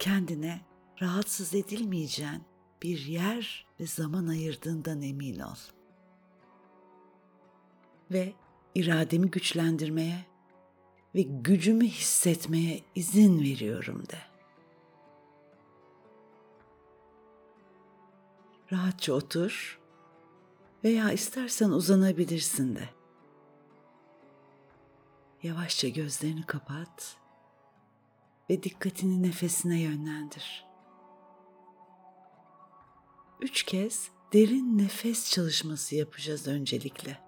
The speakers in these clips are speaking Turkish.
kendine rahatsız edilmeyeceğin bir yer ve zaman ayırdığından emin ol. Ve irademi güçlendirmeye ve gücümü hissetmeye izin veriyorum de. Rahatça otur veya istersen uzanabilirsin de. Yavaşça gözlerini kapat ve dikkatini nefesine yönlendir. Üç kez derin nefes çalışması yapacağız öncelikle.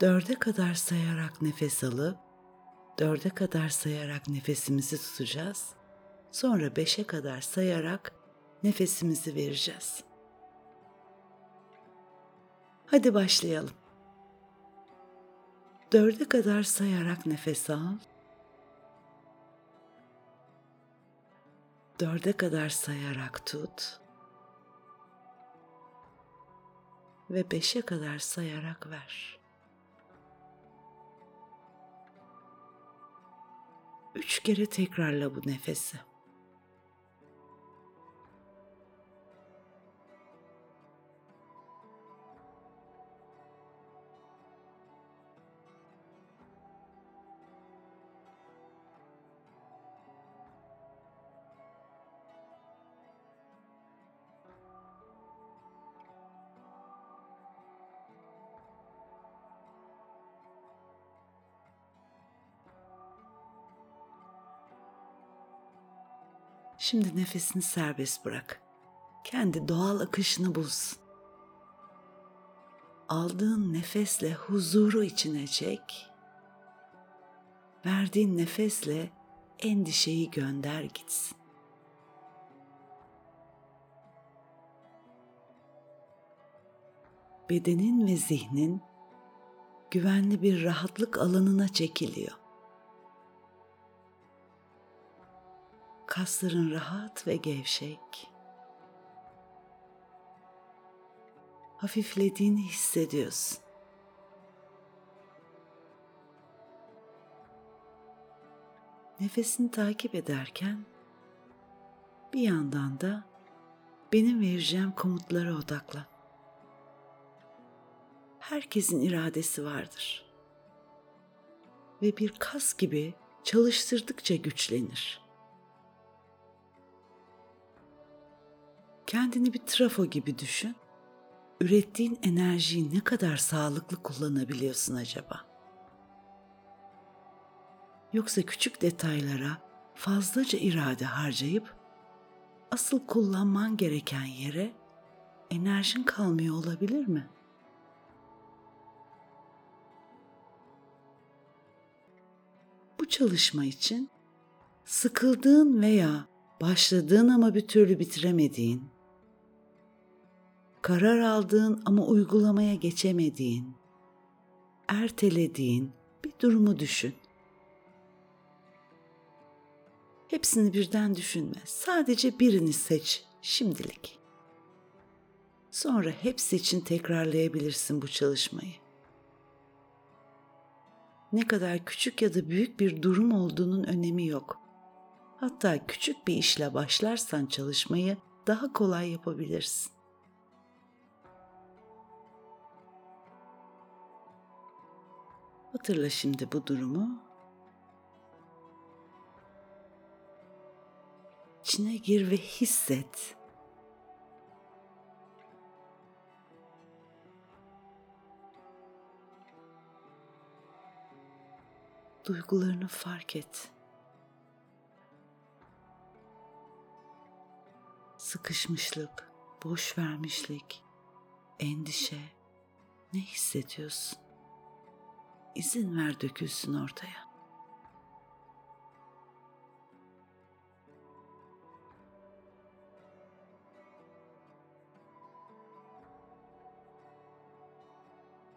Dörde kadar sayarak nefes alıp, dörde kadar sayarak nefesimizi tutacağız. Sonra beşe kadar sayarak nefesimizi vereceğiz. Hadi başlayalım. Dörde kadar sayarak nefes al. Dörde kadar sayarak tut. Ve beşe kadar sayarak ver. Üç kere tekrarla bu nefesi. Şimdi nefesini serbest bırak. Kendi doğal akışını bulsun. Aldığın nefesle huzuru içine çek. Verdiğin nefesle endişeyi gönder gitsin. Bedenin ve zihnin güvenli bir rahatlık alanına çekiliyor. Kasların rahat ve gevşek. Hafiflediğini hissediyorsun. Nefesini takip ederken bir yandan da benim vereceğim komutlara odaklan. Herkesin iradesi vardır. Ve bir kas gibi çalıştırdıkça güçlenir. Kendini bir trafo gibi düşün. Ürettiğin enerjiyi ne kadar sağlıklı kullanabiliyorsun acaba? Yoksa küçük detaylara fazlaca irade harcayıp asıl kullanman gereken yere enerjin kalmıyor olabilir mi? Bu çalışma için sıkıldığın veya başladığın ama bir türlü bitiremediğin karar aldığın ama uygulamaya geçemediğin, ertelediğin bir durumu düşün. Hepsini birden düşünme. Sadece birini seç şimdilik. Sonra hepsi için tekrarlayabilirsin bu çalışmayı. Ne kadar küçük ya da büyük bir durum olduğunun önemi yok. Hatta küçük bir işle başlarsan çalışmayı daha kolay yapabilirsin. Hatırla şimdi bu durumu. İçine gir ve hisset. Duygularını fark et. Sıkışmışlık, boş vermişlik, endişe ne hissediyorsun? İzin ver dökülsün ortaya.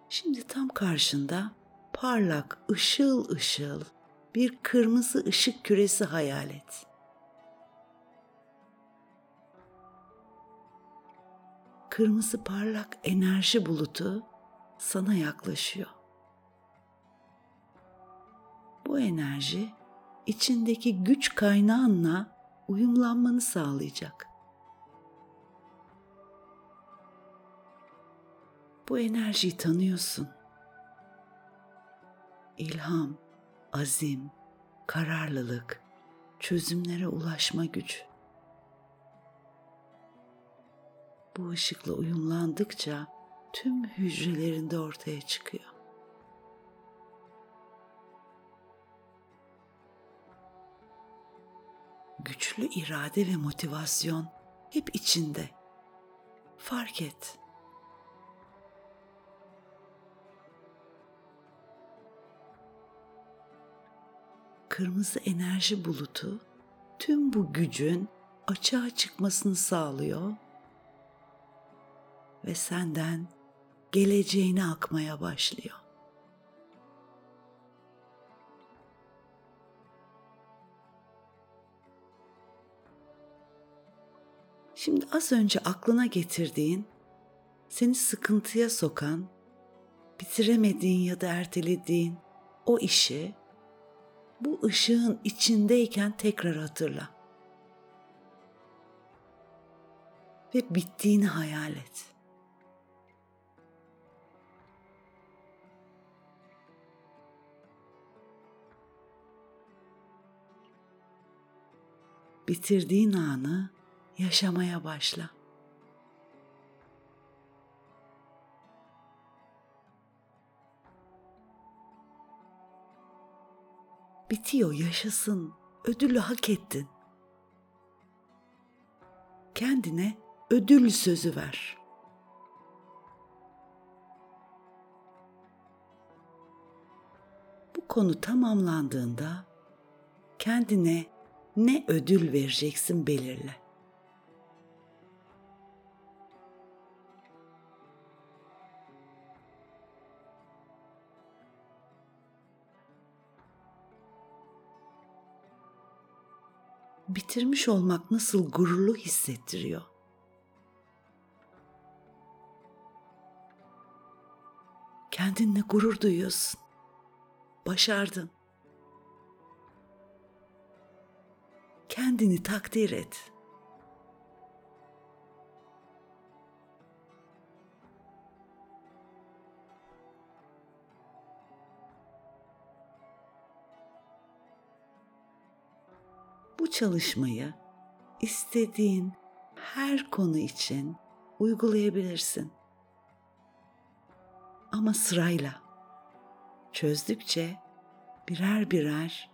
Şimdi tam karşında parlak, ışıl ışıl bir kırmızı ışık küresi hayal et. Kırmızı parlak enerji bulutu sana yaklaşıyor. Bu enerji içindeki güç kaynağınla uyumlanmanı sağlayacak. Bu enerjiyi tanıyorsun. İlham, azim, kararlılık, çözümlere ulaşma gücü. Bu ışıkla uyumlandıkça tüm hücrelerinde ortaya çıkıyor. Güçlü irade ve motivasyon hep içinde. Fark et. Kırmızı enerji bulutu tüm bu gücün açığa çıkmasını sağlıyor ve senden geleceğine akmaya başlıyor. Şimdi az önce aklına getirdiğin, seni sıkıntıya sokan, bitiremediğin ya da ertelediğin o işi bu ışığın içindeyken tekrar hatırla. Ve bittiğini hayal et. bitirdiğin anı yaşamaya başla. Bitiyor, yaşasın. Ödülü hak ettin. Kendine ödül sözü ver. Bu konu tamamlandığında kendine ne ödül vereceksin belirle. Bitirmiş olmak nasıl gururlu hissettiriyor. Kendinle gurur duyuyorsun. Başardın. kendini takdir et. Bu çalışmayı istediğin her konu için uygulayabilirsin. Ama sırayla çözdükçe birer birer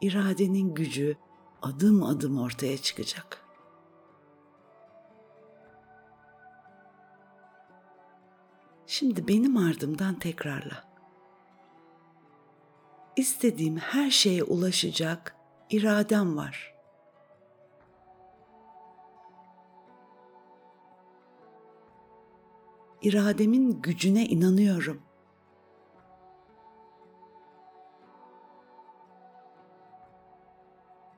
iradenin gücü adım adım ortaya çıkacak. Şimdi benim ardımdan tekrarla. İstediğim her şeye ulaşacak iradem var. İrademin gücüne inanıyorum.''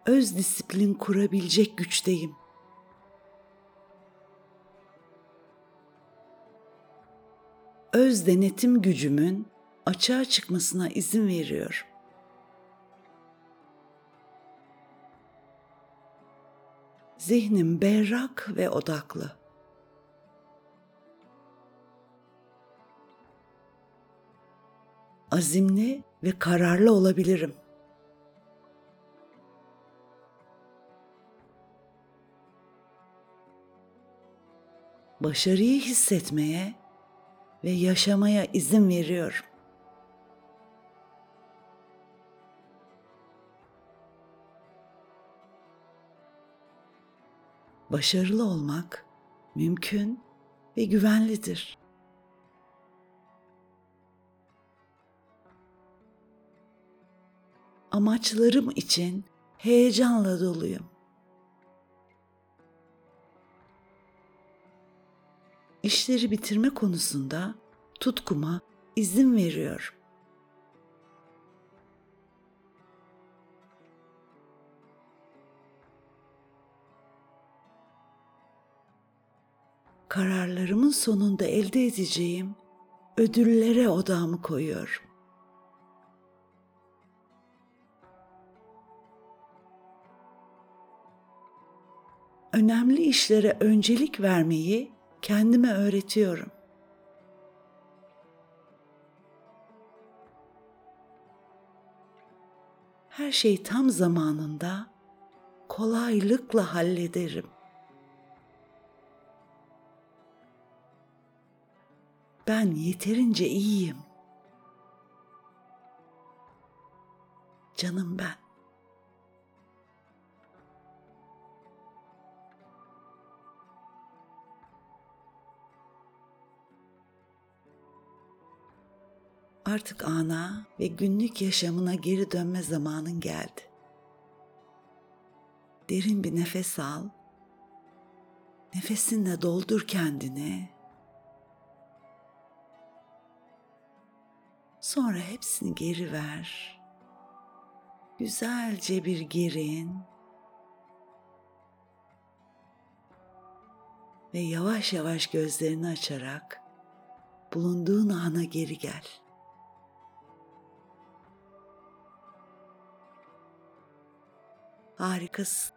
öz disiplin kurabilecek güçteyim. Öz denetim gücümün açığa çıkmasına izin veriyorum. Zihnim berrak ve odaklı. Azimli ve kararlı olabilirim. başarıyı hissetmeye ve yaşamaya izin veriyorum. Başarılı olmak mümkün ve güvenlidir. Amaçlarım için heyecanla doluyum. işleri bitirme konusunda tutkuma izin veriyorum. kararlarımın sonunda elde edeceğim ödüllere odağımı koyuyorum. Önemli işlere öncelik vermeyi kendime öğretiyorum. Her şeyi tam zamanında kolaylıkla hallederim. Ben yeterince iyiyim. Canım ben. Artık ana ve günlük yaşamına geri dönme zamanın geldi. Derin bir nefes al. Nefesinle doldur kendini. Sonra hepsini geri ver. Güzelce bir gerin. Ve yavaş yavaş gözlerini açarak bulunduğun ana geri gel. Harikasın.